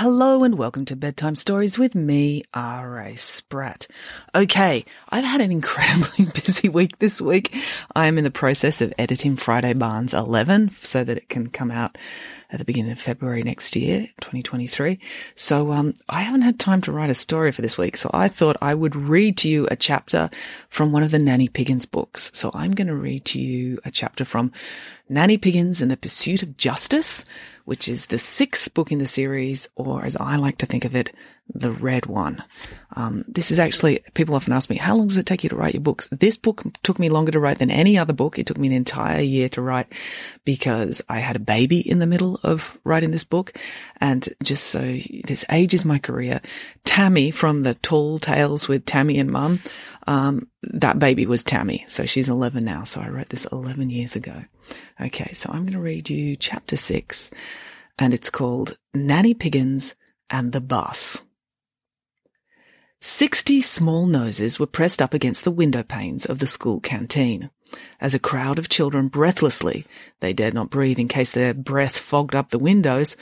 Hello and welcome to Bedtime Stories with me, R.A. Spratt. Okay, I've had an incredibly busy week this week. I am in the process of editing Friday Barnes 11 so that it can come out at the beginning of February next year, 2023. So, um, I haven't had time to write a story for this week. So I thought I would read to you a chapter from one of the Nanny Piggins books. So I'm going to read to you a chapter from Nanny Piggins and the Pursuit of Justice, which is the sixth book in the series, or as I like to think of it, the red one. Um, this is actually, people often ask me, how long does it take you to write your books? This book took me longer to write than any other book. It took me an entire year to write because I had a baby in the middle of writing this book. And just so this ages my career, Tammy from the Tall Tales with Tammy and Mum, um, that baby was Tammy. So she's 11 now. So I wrote this 11 years ago. Okay. So I'm going to read you chapter six and it's called Nanny Piggins and the Bus. Sixty small noses were pressed up against the window panes of the school canteen. As a crowd of children breathlessly, they dared not breathe in case their breath fogged up the windows,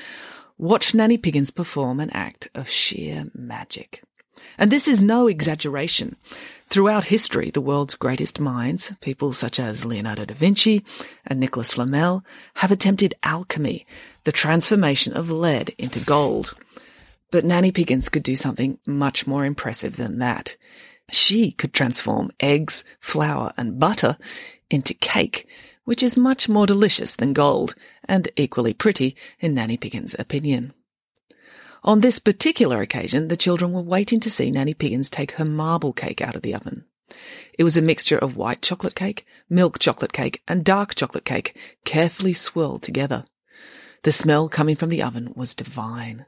watched Nanny Piggins perform an act of sheer magic. And this is no exaggeration. Throughout history, the world's greatest minds, people such as Leonardo da Vinci and Nicholas Flamel, have attempted alchemy, the transformation of lead into gold. But Nanny Piggins could do something much more impressive than that. She could transform eggs, flour, and butter into cake, which is much more delicious than gold and equally pretty in Nanny Piggins' opinion. On this particular occasion, the children were waiting to see Nanny Piggins take her marble cake out of the oven. It was a mixture of white chocolate cake, milk chocolate cake, and dark chocolate cake, carefully swirled together. The smell coming from the oven was divine.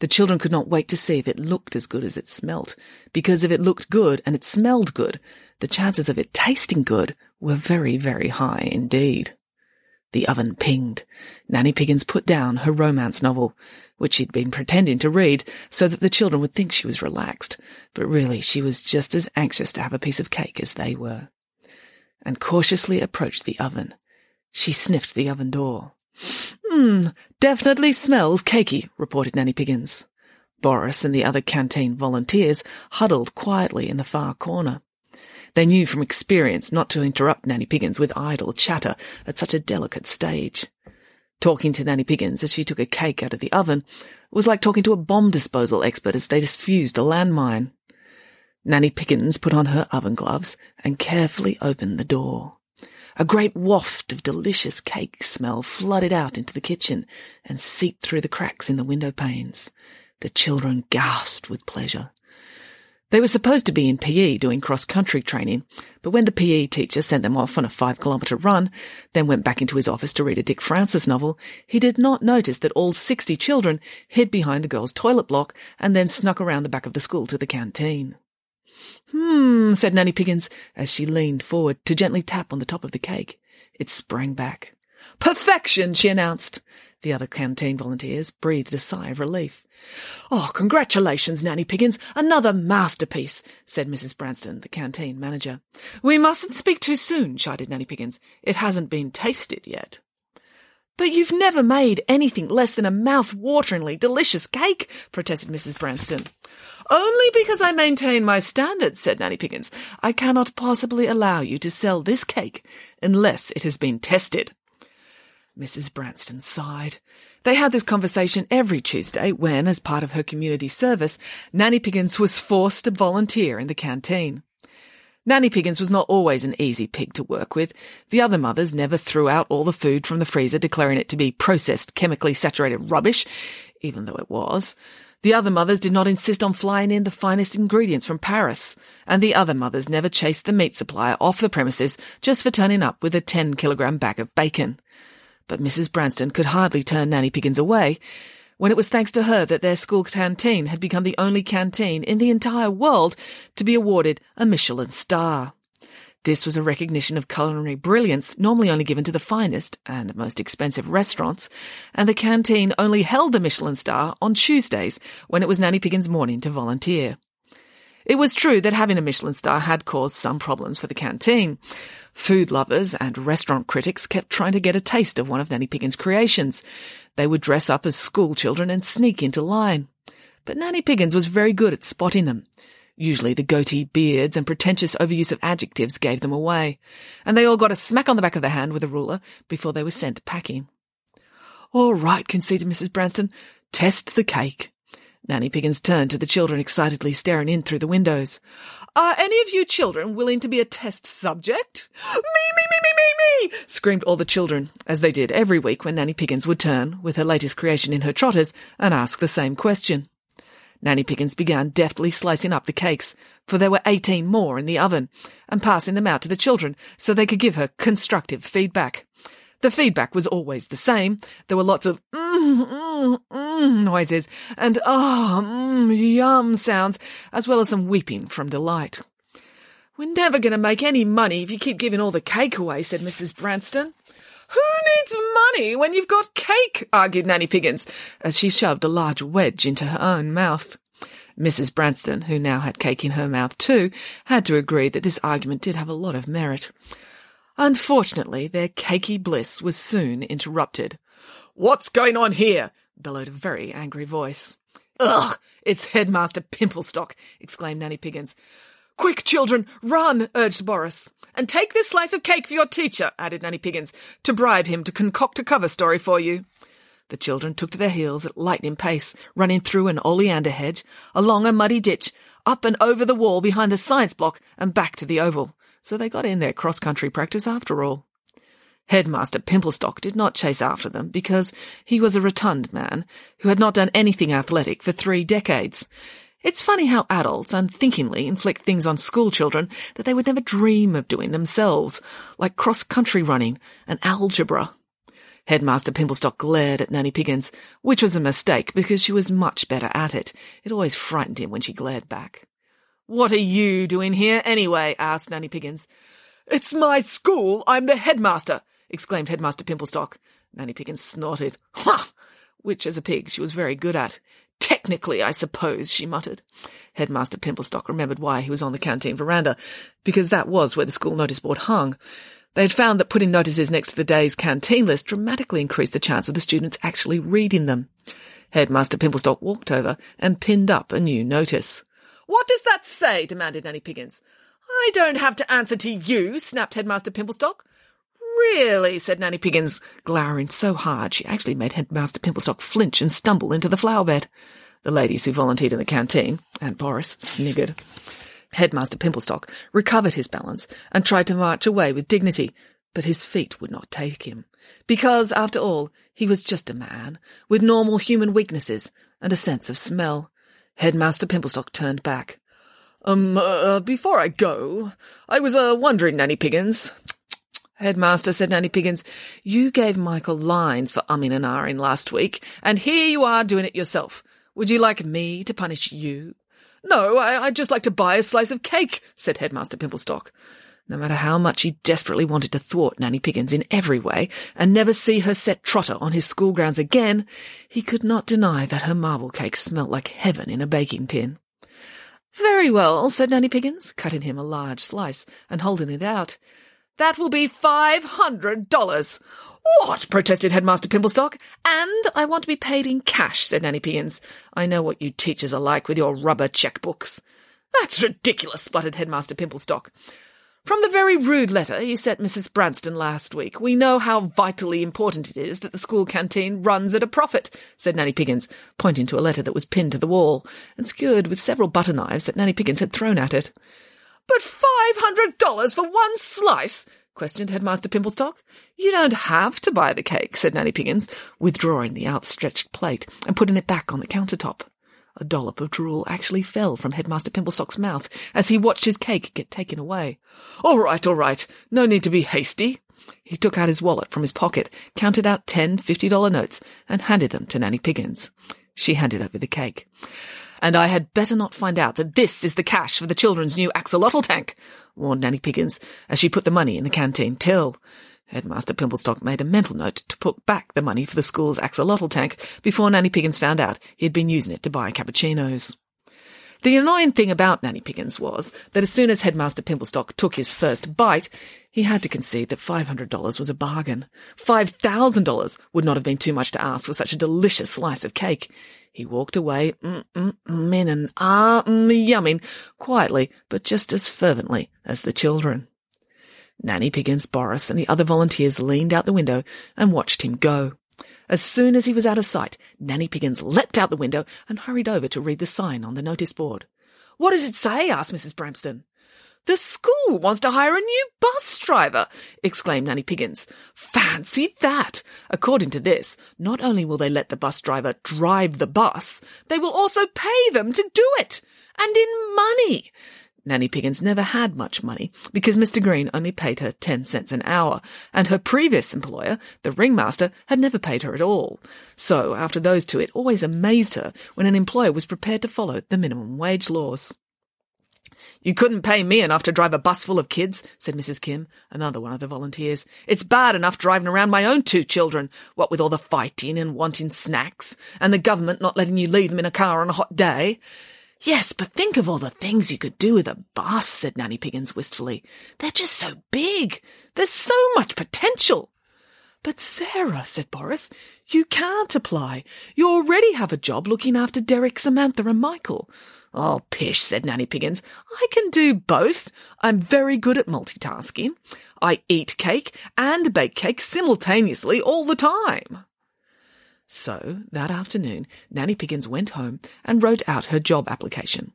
The children could not wait to see if it looked as good as it smelt, because if it looked good and it smelled good, the chances of it tasting good were very, very high indeed. The oven pinged. Nanny Piggins put down her romance novel, which she'd been pretending to read so that the children would think she was relaxed, but really she was just as anxious to have a piece of cake as they were. And cautiously approached the oven. She sniffed the oven door. Hmm, definitely smells cakey, reported Nanny Piggins. Boris and the other canteen volunteers huddled quietly in the far corner. They knew from experience not to interrupt Nanny Piggins with idle chatter at such a delicate stage. Talking to Nanny Piggins as she took a cake out of the oven was like talking to a bomb disposal expert as they diffused a landmine. Nanny Piggins put on her oven gloves and carefully opened the door. A great waft of delicious cake smell flooded out into the kitchen and seeped through the cracks in the window panes. The children gasped with pleasure. They were supposed to be in PE doing cross-country training, but when the PE teacher sent them off on a five-kilometre run, then went back into his office to read a Dick Francis novel, he did not notice that all sixty children hid behind the girls' toilet block and then snuck around the back of the school to the canteen. Hmm, said Nanny Piggins as she leaned forward to gently tap on the top of the cake. It sprang back. Perfection, she announced. The other canteen volunteers breathed a sigh of relief. Oh, congratulations, Nanny Piggins. Another masterpiece, said Mrs. Branston, the canteen manager. We mustn't speak too soon, chided Nanny Piggins. It hasn't been tasted yet. But you've never made anything less than a mouth-wateringly delicious cake, protested Mrs. Branston. Only because I maintain my standards, said Nanny Piggins. I cannot possibly allow you to sell this cake unless it has been tested. Mrs. Branston sighed. They had this conversation every Tuesday when, as part of her community service, Nanny Piggins was forced to volunteer in the canteen. Nanny Piggins was not always an easy pig to work with. The other mothers never threw out all the food from the freezer, declaring it to be processed, chemically saturated rubbish, even though it was. The other mothers did not insist on flying in the finest ingredients from Paris, and the other mothers never chased the meat supplier off the premises just for turning up with a 10 kilogram bag of bacon. But Mrs. Branston could hardly turn Nanny Piggins away when it was thanks to her that their school canteen had become the only canteen in the entire world to be awarded a Michelin star. This was a recognition of culinary brilliance normally only given to the finest and most expensive restaurants, and the canteen only held the Michelin star on Tuesdays when it was Nanny Piggins' morning to volunteer. It was true that having a Michelin star had caused some problems for the canteen. Food lovers and restaurant critics kept trying to get a taste of one of Nanny Piggins' creations. They would dress up as school children and sneak into line. But Nanny Piggins was very good at spotting them. Usually the goatee beards and pretentious overuse of adjectives gave them away, and they all got a smack on the back of the hand with a ruler before they were sent packing. All right, conceded Mrs. Branston. Test the cake. Nanny Piggins turned to the children excitedly staring in through the windows. Are any of you children willing to be a test subject? Me, me, me, me, me, me! screamed all the children, as they did every week when Nanny Piggins would turn, with her latest creation in her trotters, and ask the same question. Nanny Piggins began deftly slicing up the cakes, for there were eighteen more in the oven, and passing them out to the children so they could give her constructive feedback. The feedback was always the same. There were lots of mm, mm, mm noises and ah, oh, yum sounds, as well as some weeping from delight. We're never going to make any money if you keep giving all the cake away, said Mrs. Branston. Who needs money when you've got cake? argued Nanny Piggins, as she shoved a large wedge into her own mouth. Mrs. Branston, who now had cake in her mouth too, had to agree that this argument did have a lot of merit. Unfortunately, their cakey bliss was soon interrupted. What's going on here? bellowed a very angry voice. Ugh! It's Headmaster Pimplestock! exclaimed Nanny Piggins. Quick, children, run, urged Boris. And take this slice of cake for your teacher, added Nanny Piggins, to bribe him to concoct a cover story for you. The children took to their heels at lightning pace, running through an oleander hedge, along a muddy ditch, up and over the wall behind the science block, and back to the oval. So they got in their cross-country practice after all. Headmaster Pimplestock did not chase after them because he was a rotund man who had not done anything athletic for three decades. It's funny how adults unthinkingly inflict things on schoolchildren that they would never dream of doing themselves, like cross-country running and algebra. Headmaster Pimplestock glared at Nanny Piggins, which was a mistake because she was much better at it. It always frightened him when she glared back. What are you doing here anyway? asked Nanny Piggins. It's my school. I'm the headmaster, exclaimed Headmaster Pimplestock. Nanny Piggins snorted. Ha! Which, as a pig, she was very good at. Technically, I suppose, she muttered. Headmaster Pimplestock remembered why he was on the canteen veranda, because that was where the school notice board hung. They had found that putting notices next to the day's canteen list dramatically increased the chance of the students actually reading them. Headmaster Pimplestock walked over and pinned up a new notice. What does that say? demanded Nanny Piggins. I don't have to answer to you, snapped Headmaster Pimplestock. Really? said Nanny Piggins, glowering so hard she actually made Headmaster Pimplestock flinch and stumble into the flower bed. The ladies who volunteered in the canteen, and Boris, sniggered. Headmaster Pimplestock recovered his balance and tried to march away with dignity, but his feet would not take him. Because, after all, he was just a man, with normal human weaknesses and a sense of smell. Headmaster Pimplestock turned back. Um, uh, before I go, I was, uh, wondering, Nanny Piggins, Headmaster, said Nanny Piggins, you gave Michael lines for umming and ahhing last week, and here you are doing it yourself. Would you like me to punish you? No, I, would just like to buy a slice of cake, said Headmaster Pimplestock. No matter how much he desperately wanted to thwart Nanny Piggins in every way and never see her set trotter on his school grounds again, he could not deny that her marble cake smelt like heaven in a baking tin. Very well, said Nanny Piggins, cutting him a large slice and holding it out. That will be five hundred dollars. What? protested Headmaster Pimplestock. And I want to be paid in cash, said Nanny Piggins. I know what you teachers are like with your rubber checkbooks. That's ridiculous, spluttered Headmaster Pimplestock. From the very rude letter you sent Mrs. Branston last week, we know how vitally important it is that the school canteen runs at a profit, said Nanny Piggins, pointing to a letter that was pinned to the wall and skewered with several butter knives that Nanny Piggins had thrown at it. But five hundred dollars for one slice? questioned Headmaster Pimplestock. You don't have to buy the cake, said Nanny Piggins, withdrawing the outstretched plate and putting it back on the countertop. A dollop of drool actually fell from Headmaster Pimplestock's mouth as he watched his cake get taken away. All right, all right. No need to be hasty. He took out his wallet from his pocket, counted out ten fifty-dollar notes, and handed them to Nanny Piggins. She handed over the cake. And I had better not find out that this is the cash for the children's new axolotl tank, warned Nanny Piggins as she put the money in the canteen till. Headmaster Pimplestock made a mental note to put back the money for the school's axolotl tank before Nanny Piggins found out he had been using it to buy cappuccinos. The annoying thing about Nanny Piggins was that as soon as Headmaster Pimplestock took his first bite, he had to concede that $500 was a bargain. $5,000 would not have been too much to ask for such a delicious slice of cake. He walked away, mm, mm, mm, and ah, mm, yumming, quietly, but just as fervently as the children. Nanny Piggins, Boris, and the other volunteers leaned out the window and watched him go. As soon as he was out of sight, Nanny Piggins leapt out the window and hurried over to read the sign on the notice board. What does it say? asked Mrs. Branston. The school wants to hire a new bus driver, exclaimed Nanny Piggins. Fancy that! According to this, not only will they let the bus driver drive the bus, they will also pay them to do it! And in money! Nanny Piggins never had much money because Mr. Green only paid her 10 cents an hour, and her previous employer, the ringmaster, had never paid her at all. So, after those two, it always amazed her when an employer was prepared to follow the minimum wage laws. You couldn't pay me enough to drive a bus full of kids, said Mrs. Kim, another one of the volunteers. It's bad enough driving around my own two children, what with all the fighting and wanting snacks, and the government not letting you leave them in a car on a hot day. Yes, but think of all the things you could do with a bus, said Nanny Piggins wistfully. They're just so big. There's so much potential. But Sarah, said Boris, you can't apply. You already have a job looking after Derek, Samantha, and Michael. Oh, pish, said Nanny Piggins. I can do both. I'm very good at multitasking. I eat cake and bake cake simultaneously all the time. So, that afternoon, Nanny Piggins went home and wrote out her job application.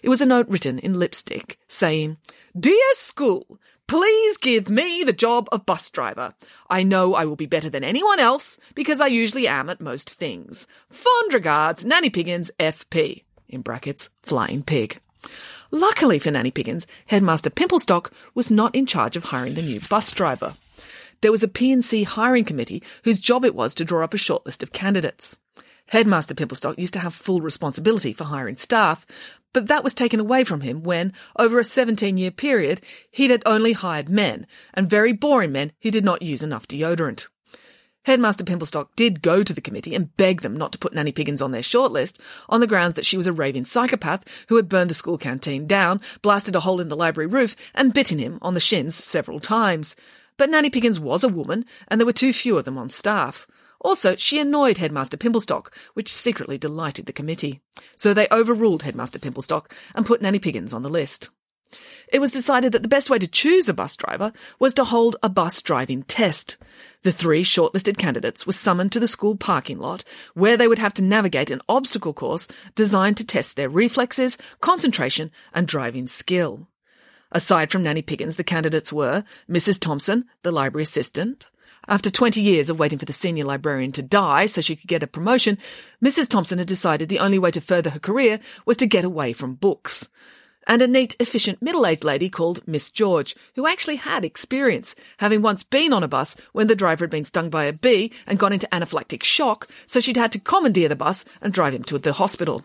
It was a note written in lipstick saying, Dear school, please give me the job of bus driver. I know I will be better than anyone else because I usually am at most things. Fond regards, Nanny Piggins, FP. In brackets, flying pig. Luckily for Nanny Piggins, Headmaster Pimplestock was not in charge of hiring the new bus driver there was a P&C hiring committee whose job it was to draw up a shortlist of candidates. Headmaster Pimplestock used to have full responsibility for hiring staff, but that was taken away from him when, over a 17 year period, he'd had only hired men, and very boring men who did not use enough deodorant. Headmaster Pimplestock did go to the committee and beg them not to put Nanny Piggins on their shortlist on the grounds that she was a raving psychopath who had burned the school canteen down, blasted a hole in the library roof, and bitten him on the shins several times. But Nanny Piggins was a woman, and there were too few of them on staff. Also, she annoyed Headmaster Pimplestock, which secretly delighted the committee. So they overruled Headmaster Pimplestock and put Nanny Piggins on the list. It was decided that the best way to choose a bus driver was to hold a bus driving test. The three shortlisted candidates were summoned to the school parking lot, where they would have to navigate an obstacle course designed to test their reflexes, concentration, and driving skill. Aside from Nanny Piggins, the candidates were Mrs. Thompson, the library assistant. After 20 years of waiting for the senior librarian to die so she could get a promotion, Mrs. Thompson had decided the only way to further her career was to get away from books. And a neat, efficient middle-aged lady called Miss George, who actually had experience, having once been on a bus when the driver had been stung by a bee and gone into anaphylactic shock, so she'd had to commandeer the bus and drive him to the hospital.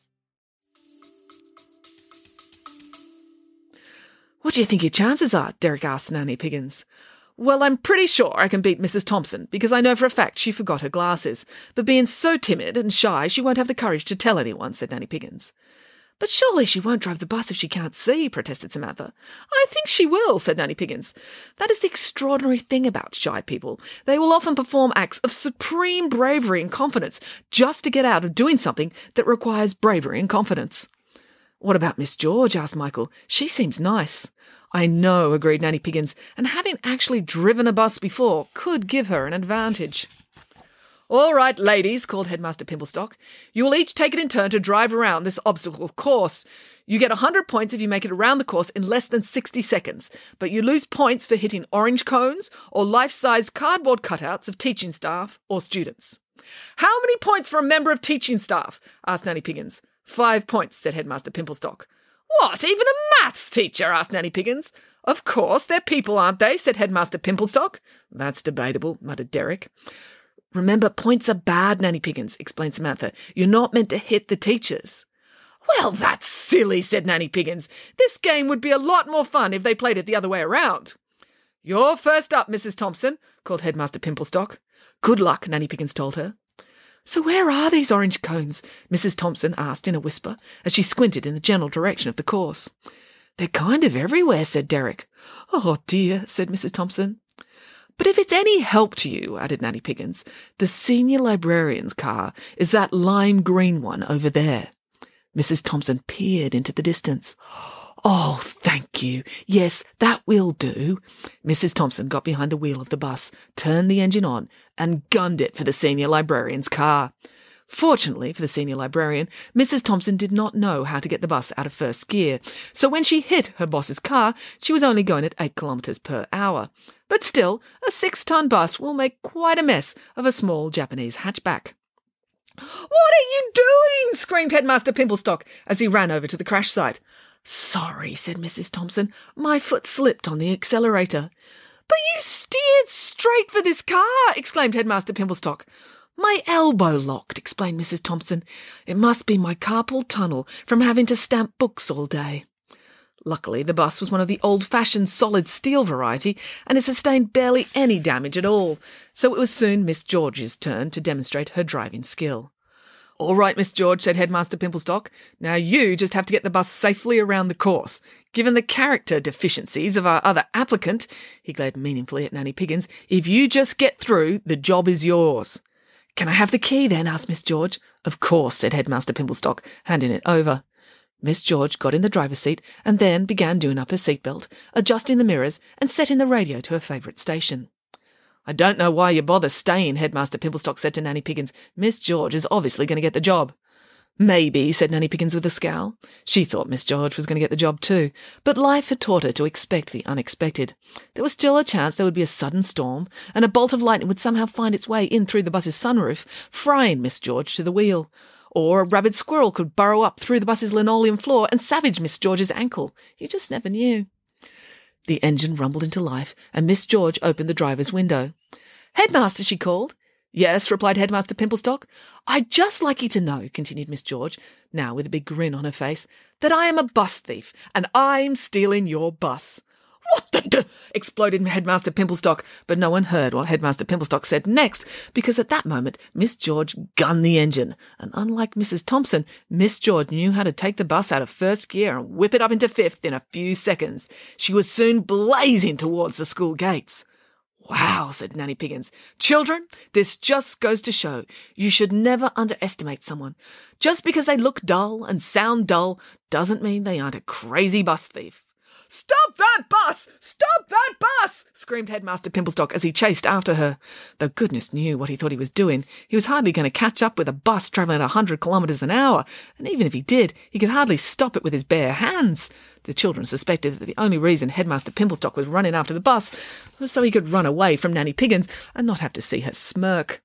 What do you think your chances are? Derek asked Nanny Piggins. Well, I'm pretty sure I can beat Mrs. Thompson, because I know for a fact she forgot her glasses. But being so timid and shy, she won't have the courage to tell anyone, said Nanny Piggins. But surely she won't drive the bus if she can't see, protested Samantha. I think she will, said Nanny Piggins. That is the extraordinary thing about shy people. They will often perform acts of supreme bravery and confidence just to get out of doing something that requires bravery and confidence. What about Miss George? asked Michael. She seems nice. I know, agreed Nanny Piggins, and having actually driven a bus before could give her an advantage. All right, ladies, called Headmaster Pimplestock. You will each take it in turn to drive around this obstacle course. You get 100 points if you make it around the course in less than 60 seconds, but you lose points for hitting orange cones or life size cardboard cutouts of teaching staff or students. How many points for a member of teaching staff? asked Nanny Piggins. Five points, said Headmaster Pimplestock. What, even a maths teacher? asked Nanny Piggins. Of course, they're people, aren't they? said Headmaster Pimplestock. That's debatable, muttered Derek. Remember, points are bad, Nanny Piggins, explained Samantha. You're not meant to hit the teachers. Well, that's silly, said Nanny Piggins. This game would be a lot more fun if they played it the other way around. You're first up, Mrs. Thompson, called Headmaster Pimplestock. Good luck, Nanny Piggins told her. So where are these orange cones? Mrs. Thompson asked in a whisper as she squinted in the general direction of the course. They're kind of everywhere, said Derek. Oh dear, said Mrs. Thompson. But if it's any help to you, added Nanny Piggins, the senior librarian's car is that lime green one over there. Mrs. Thompson peered into the distance. Oh, thank you. Yes, that will do. Mrs. Thompson got behind the wheel of the bus, turned the engine on, and gunned it for the senior librarian's car. Fortunately for the senior librarian, Mrs. Thompson did not know how to get the bus out of first gear, so when she hit her boss's car, she was only going at eight kilometres per hour. But still, a six ton bus will make quite a mess of a small Japanese hatchback. What are you doing? screamed Headmaster Pimplestock as he ran over to the crash site. Sorry, said Mrs. Thompson. My foot slipped on the accelerator. But you steered straight for this car, exclaimed Headmaster Pimplestock. My elbow locked, explained Mrs. Thompson. It must be my carpal tunnel from having to stamp books all day. Luckily, the bus was one of the old fashioned solid steel variety, and it sustained barely any damage at all, so it was soon Miss George's turn to demonstrate her driving skill. All right, Miss George, said Headmaster Pimplestock. Now you just have to get the bus safely around the course. Given the character deficiencies of our other applicant, he glared meaningfully at Nanny Piggins, if you just get through, the job is yours. Can I have the key then? asked Miss George. Of course, said Headmaster Pimplestock, handing it over. Miss George got in the driver's seat and then began doing up her seatbelt, adjusting the mirrors, and setting the radio to her favourite station. I don't know why you bother staying, Headmaster Pimplestock said to Nanny Piggins. Miss George is obviously going to get the job. Maybe, said Nanny Piggins with a scowl. She thought Miss George was going to get the job too, but life had taught her to expect the unexpected. There was still a chance there would be a sudden storm, and a bolt of lightning would somehow find its way in through the bus's sunroof, frying Miss George to the wheel. Or a rabid squirrel could burrow up through the bus's linoleum floor and savage Miss George's ankle. You just never knew. The engine rumbled into life, and Miss George opened the driver's window. Headmaster, she called. Yes, replied Headmaster Pimplestock. I'd just like you to know, continued Miss George, now with a big grin on her face, that I am a bus thief, and I'm stealing your bus. What the d-? exploded Headmaster Pimplestock, but no one heard what Headmaster Pimplestock said next, because at that moment Miss George gunned the engine, and unlike Mrs. Thompson, Miss George knew how to take the bus out of first gear and whip it up into fifth in a few seconds. She was soon blazing towards the school gates. Wow, said Nanny Piggins. Children, this just goes to show you should never underestimate someone. Just because they look dull and sound dull doesn't mean they aren't a crazy bus thief. Stop that bus! Stop that bus! screamed Headmaster Pimplestock as he chased after her. Though goodness knew what he thought he was doing, he was hardly going to catch up with a bus travelling a hundred kilometres an hour, and even if he did, he could hardly stop it with his bare hands. The children suspected that the only reason Headmaster Pimplestock was running after the bus was so he could run away from Nanny Piggins and not have to see her smirk.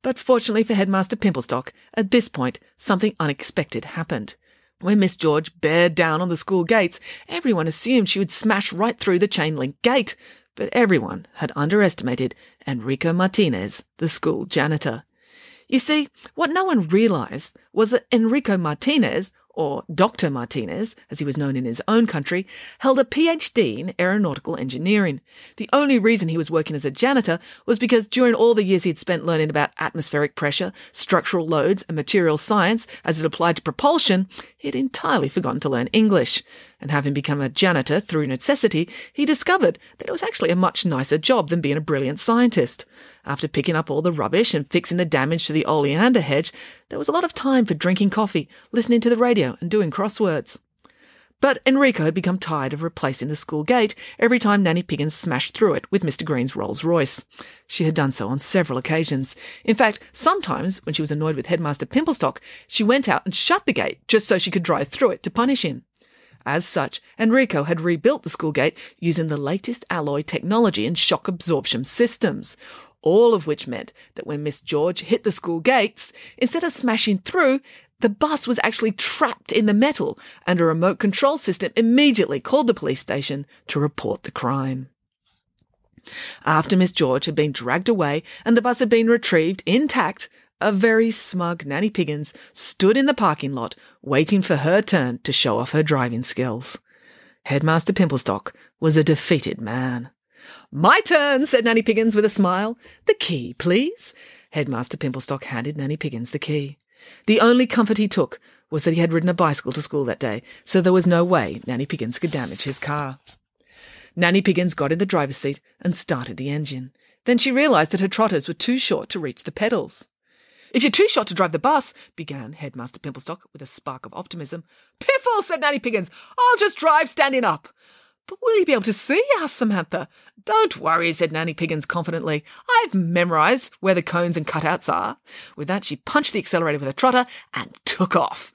But fortunately for Headmaster Pimplestock, at this point, something unexpected happened. When Miss George bared down on the school gates, everyone assumed she would smash right through the chain link gate, but everyone had underestimated Enrico Martinez, the school janitor. You see, what no one realized was that Enrico Martinez or Dr. Martinez, as he was known in his own country, held a PhD in aeronautical engineering. The only reason he was working as a janitor was because during all the years he'd spent learning about atmospheric pressure, structural loads, and material science as it applied to propulsion, he had entirely forgotten to learn English, and having become a janitor through necessity, he discovered that it was actually a much nicer job than being a brilliant scientist. After picking up all the rubbish and fixing the damage to the oleander hedge, there was a lot of time for drinking coffee, listening to the radio, and doing crosswords. But Enrico had become tired of replacing the school gate every time Nanny Piggins smashed through it with Mr. Green's Rolls Royce. She had done so on several occasions. In fact, sometimes, when she was annoyed with Headmaster Pimplestock, she went out and shut the gate just so she could drive through it to punish him. As such, Enrico had rebuilt the school gate using the latest alloy technology and shock absorption systems, all of which meant that when Miss George hit the school gates, instead of smashing through, the bus was actually trapped in the metal, and a remote control system immediately called the police station to report the crime. After Miss George had been dragged away and the bus had been retrieved intact, a very smug Nanny Piggins stood in the parking lot waiting for her turn to show off her driving skills. Headmaster Pimplestock was a defeated man. My turn, said Nanny Piggins with a smile. The key, please. Headmaster Pimplestock handed Nanny Piggins the key. The only comfort he took was that he had ridden a bicycle to school that day, so there was no way Nanny Piggins could damage his car. Nanny Piggins got in the driver's seat and started the engine. Then she realised that her trotters were too short to reach the pedals. If you're too short to drive the bus, began Headmaster Pimplestock with a spark of optimism. Piffle, said Nanny Piggins. I'll just drive standing up. But will you be able to see? asked Samantha. Don't worry, said Nanny Piggins confidently. I've memorized where the cones and cutouts are. With that, she punched the accelerator with a trotter and took off.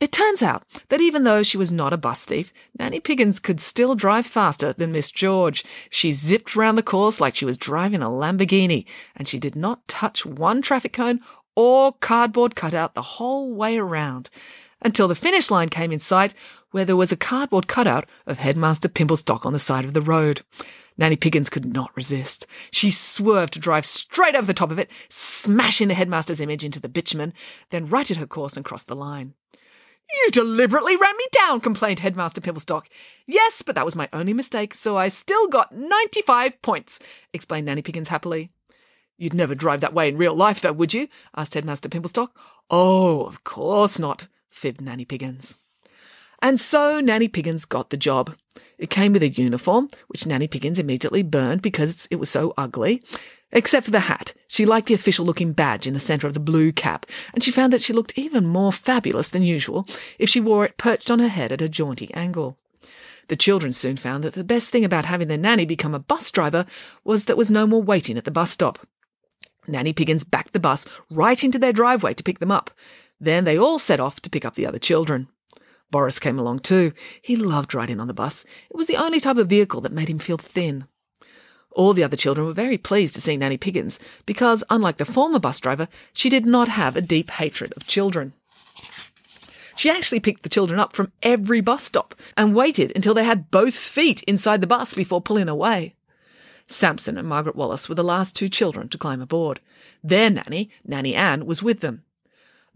It turns out that even though she was not a bus thief, Nanny Piggins could still drive faster than Miss George. She zipped round the course like she was driving a Lamborghini, and she did not touch one traffic cone or cardboard cutout the whole way around until the finish line came in sight, where there was a cardboard cutout of Headmaster Pimplestock on the side of the road. Nanny Piggins could not resist. She swerved to drive straight over the top of it, smashing the headmaster's image into the bitumen, then righted her course and crossed the line. You deliberately ran me down, complained Headmaster Pimplestock. Yes, but that was my only mistake, so I still got 95 points, explained Nanny Piggins happily. You'd never drive that way in real life, though, would you? asked Headmaster Pimplestock. Oh, of course not, fibbed Nanny Piggins. And so Nanny Piggins got the job. It came with a uniform, which Nanny Piggins immediately burned because it was so ugly. Except for the hat. She liked the official looking badge in the centre of the blue cap, and she found that she looked even more fabulous than usual if she wore it perched on her head at a jaunty angle. The children soon found that the best thing about having their nanny become a bus driver was that there was no more waiting at the bus stop. Nanny Piggins backed the bus right into their driveway to pick them up. Then they all set off to pick up the other children. Boris came along too. He loved riding on the bus. It was the only type of vehicle that made him feel thin. All the other children were very pleased to see Nanny Piggins because, unlike the former bus driver, she did not have a deep hatred of children. She actually picked the children up from every bus stop and waited until they had both feet inside the bus before pulling away. Sampson and Margaret Wallace were the last two children to climb aboard. Their nanny, Nanny Ann, was with them.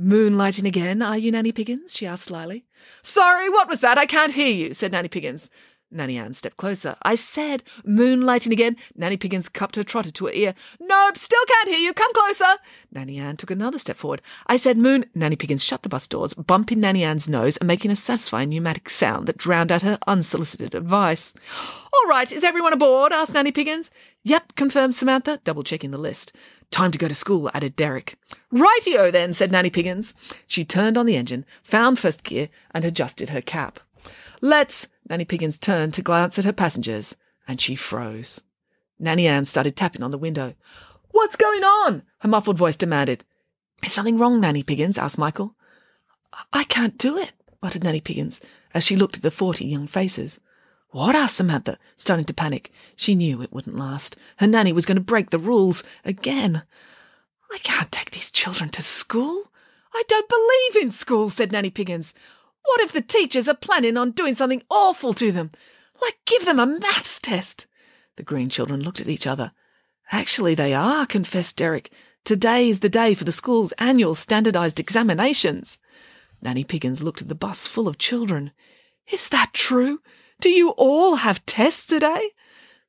Moonlighting again, are you, Nanny Piggins? she asked slyly. Sorry, what was that? I can't hear you, said Nanny Piggins. Nanny Ann stepped closer. I said, moonlighting again. Nanny Piggins cupped her trotter to her ear. Nope, still can't hear you. Come closer. Nanny Ann took another step forward. I said, moon. Nanny Piggins shut the bus doors, bumping Nanny Ann's nose and making a satisfying pneumatic sound that drowned out her unsolicited advice. All right, is everyone aboard? asked Nanny Piggins. Yep, confirmed Samantha, double checking the list. Time to go to school, added Derek. Rightio then, said Nanny Piggins. She turned on the engine, found first gear, and adjusted her cap. Let's. Nanny Piggins turned to glance at her passengers, and she froze. Nanny Ann started tapping on the window. What's going on? Her muffled voice demanded. Is something wrong, Nanny Piggins? asked Michael. I can't do it, muttered Nanny Piggins, as she looked at the forty young faces. What? asked Samantha, starting to panic. She knew it wouldn't last. Her nanny was going to break the rules again. I can't take these children to school. I don't believe in school, said Nanny Piggins. What if the teachers are planning on doing something awful to them? Like give them a maths test? The green children looked at each other. Actually, they are, confessed Derek. Today is the day for the school's annual standardized examinations. Nanny Piggins looked at the bus full of children. Is that true? Do you all have tests today?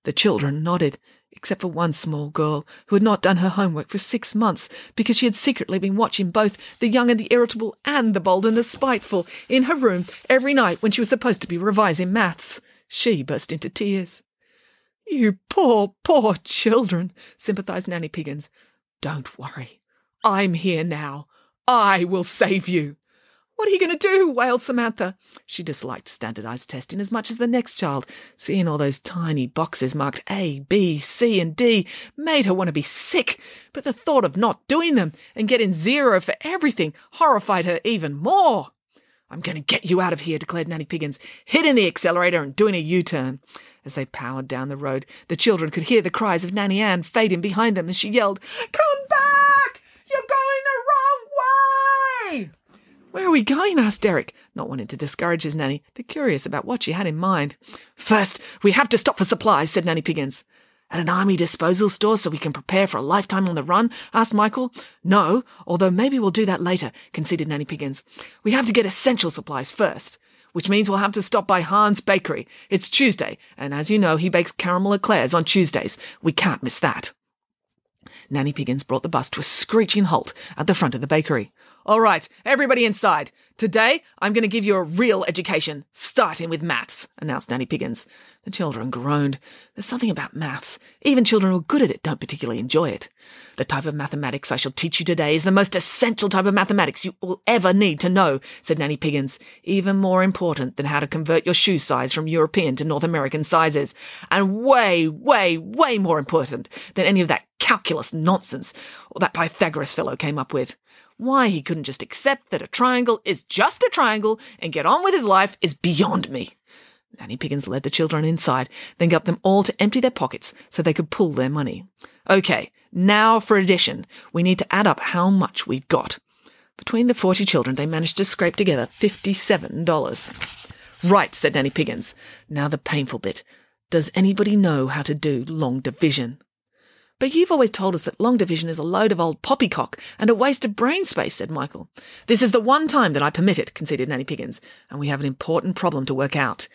The children nodded. except for one small girl who had not done her homework for six months because she had secretly been watching both the young and the irritable and the bold and the spiteful in her room every night when she was supposed to be revising maths. She burst into tears. You poor, poor children, sympathized Nanny Piggins. Don't worry. I'm here now. I will save you. What are you going to do? wailed Samantha. She disliked standardized testing as much as the next child. Seeing all those tiny boxes marked A, B, C, and D made her want to be sick, but the thought of not doing them and getting zero for everything horrified her even more. I'm going to get you out of here, declared Nanny Piggins, hitting the accelerator and doing a U turn. As they powered down the road, the children could hear the cries of Nanny Ann fading behind them as she yelled, Come back! You're going the wrong way! Where are we going? asked Derek, not wanting to discourage his nanny, but curious about what she had in mind. First, we have to stop for supplies, said Nanny Piggins. At an army disposal store so we can prepare for a lifetime on the run? asked Michael. No, although maybe we'll do that later, conceded Nanny Piggins. We have to get essential supplies first, which means we'll have to stop by Hans Bakery. It's Tuesday, and as you know, he bakes caramel eclairs on Tuesdays. We can't miss that. Nanny Piggins brought the bus to a screeching halt at the front of the bakery. All right, everybody inside. Today, I'm going to give you a real education, starting with maths, announced Nanny Piggins. The children groaned. There's something about maths. Even children who are good at it don't particularly enjoy it. The type of mathematics I shall teach you today is the most essential type of mathematics you will ever need to know, said Nanny Piggins. Even more important than how to convert your shoe size from European to North American sizes. And way, way, way more important than any of that calculus nonsense or that Pythagoras fellow came up with. Why he couldn't just accept that a triangle is just a triangle and get on with his life is beyond me. Nanny Piggins led the children inside, then got them all to empty their pockets so they could pull their money. Okay, now for addition. We need to add up how much we've got. Between the 40 children, they managed to scrape together $57. Right, said Nanny Piggins. Now the painful bit. Does anybody know how to do long division? But you've always told us that long division is a load of old poppycock and a waste of brain space, said Michael. This is the one time that I permit it, conceded Nanny Piggins, and we have an important problem to work out.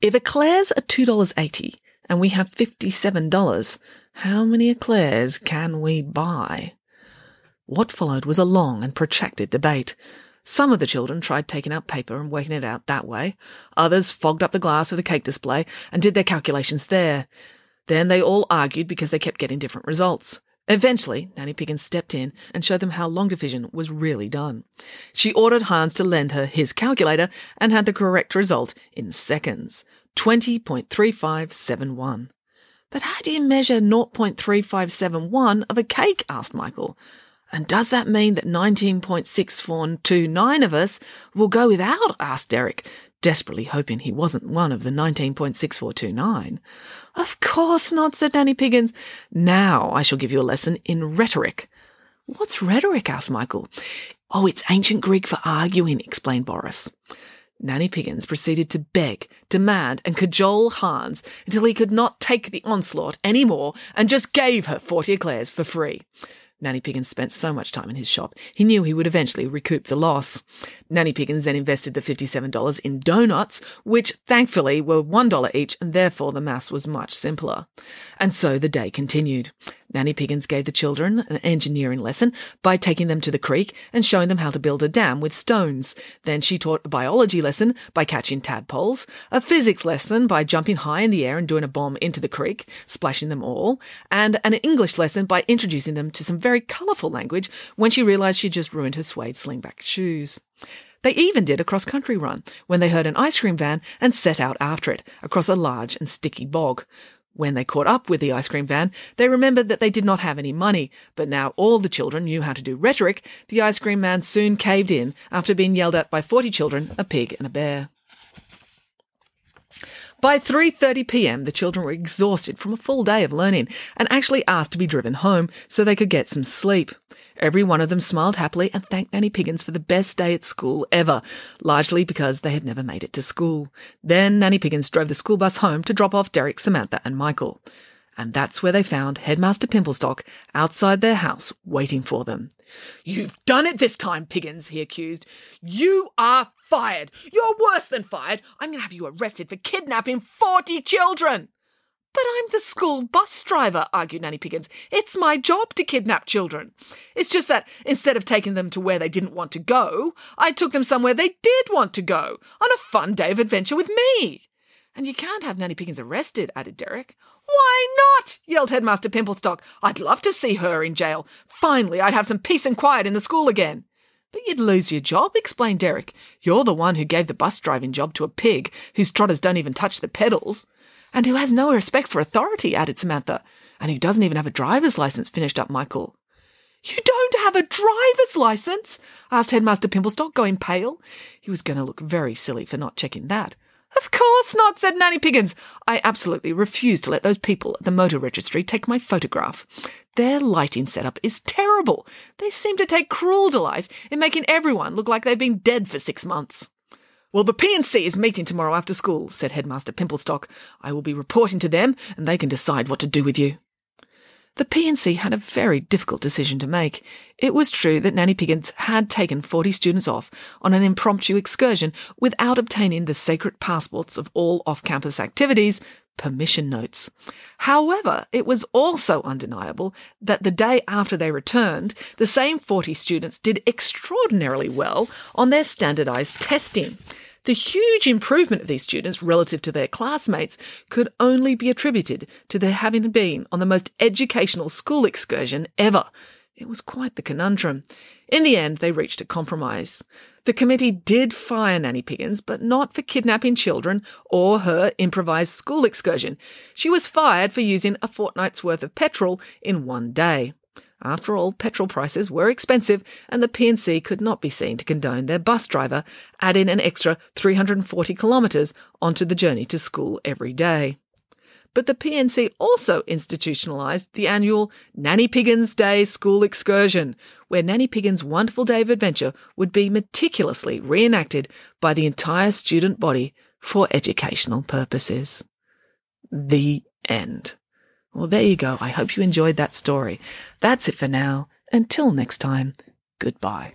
If eclairs are $2.80 and we have $57, how many eclairs can we buy? What followed was a long and protracted debate. Some of the children tried taking out paper and working it out that way. Others fogged up the glass of the cake display and did their calculations there. Then they all argued because they kept getting different results. Eventually, Nanny Piggins stepped in and showed them how long division was really done. She ordered Hans to lend her his calculator and had the correct result in seconds 20.3571. But how do you measure 0.3571 of a cake? asked Michael. And does that mean that 19.6429 of us will go without? asked Derek, desperately hoping he wasn't one of the 19.6429. Of course not, said Nanny Piggins. Now I shall give you a lesson in rhetoric. What's rhetoric? asked Michael. Oh, it's ancient Greek for arguing, explained Boris. Nanny Piggins proceeded to beg, demand, and cajole Hans until he could not take the onslaught any more and just gave her 40 eclairs for free. Nanny Piggins spent so much time in his shop, he knew he would eventually recoup the loss. Nanny Piggins then invested the $57 in donuts, which thankfully were $1 each, and therefore the maths was much simpler. And so the day continued. Nanny Piggins gave the children an engineering lesson by taking them to the creek and showing them how to build a dam with stones. Then she taught a biology lesson by catching tadpoles, a physics lesson by jumping high in the air and doing a bomb into the creek, splashing them all, and an English lesson by introducing them to some very colourful language when she realised she'd just ruined her suede slingback shoes. They even did a cross country run when they heard an ice cream van and set out after it across a large and sticky bog. When they caught up with the ice cream van, they remembered that they did not have any money, but now all the children knew how to do rhetoric, the ice cream man soon caved in after being yelled at by 40 children, a pig and a bear. By 3:30 p.m., the children were exhausted from a full day of learning and actually asked to be driven home so they could get some sleep. Every one of them smiled happily and thanked Nanny Piggins for the best day at school ever, largely because they had never made it to school. Then Nanny Piggins drove the school bus home to drop off Derek, Samantha, and Michael. And that's where they found Headmaster Pimplestock outside their house waiting for them. You've done it this time, Piggins, he accused. You are fired. You're worse than fired. I'm going to have you arrested for kidnapping 40 children. But I'm the school bus driver, argued Nanny Piggins. It's my job to kidnap children. It's just that instead of taking them to where they didn't want to go, I took them somewhere they did want to go, on a fun day of adventure with me. And you can't have Nanny Piggins arrested, added Derek. Why not? yelled Headmaster Pimplestock. I'd love to see her in jail. Finally, I'd have some peace and quiet in the school again. But you'd lose your job, explained Derek. You're the one who gave the bus driving job to a pig whose trotters don't even touch the pedals. And who has no respect for authority, added Samantha. And who doesn't even have a driver's license, finished up Michael. You don't have a driver's license? asked Headmaster Pimplestock, going pale. He was going to look very silly for not checking that. Of course not, said Nanny Piggins. I absolutely refuse to let those people at the motor registry take my photograph. Their lighting setup is terrible. They seem to take cruel delight in making everyone look like they've been dead for six months. Well, the P&C is meeting tomorrow after school, said Headmaster Pimplestock. I will be reporting to them, and they can decide what to do with you. The P&C had a very difficult decision to make. It was true that Nanny Piggins had taken 40 students off on an impromptu excursion without obtaining the sacred passports of all off-campus activities, permission notes. However, it was also undeniable that the day after they returned, the same 40 students did extraordinarily well on their standardized testing. The huge improvement of these students relative to their classmates could only be attributed to their having been on the most educational school excursion ever. It was quite the conundrum. In the end, they reached a compromise. The committee did fire Nanny Piggins, but not for kidnapping children or her improvised school excursion. She was fired for using a fortnight's worth of petrol in one day. After all, petrol prices were expensive and the P&C could not be seen to condone their bus driver adding an extra 340 kilometres onto the journey to school every day. But the P&C also institutionalised the annual Nanny Piggins Day school excursion, where Nanny Piggins' wonderful day of adventure would be meticulously reenacted by the entire student body for educational purposes. The end. Well, there you go. I hope you enjoyed that story. That's it for now. Until next time, goodbye.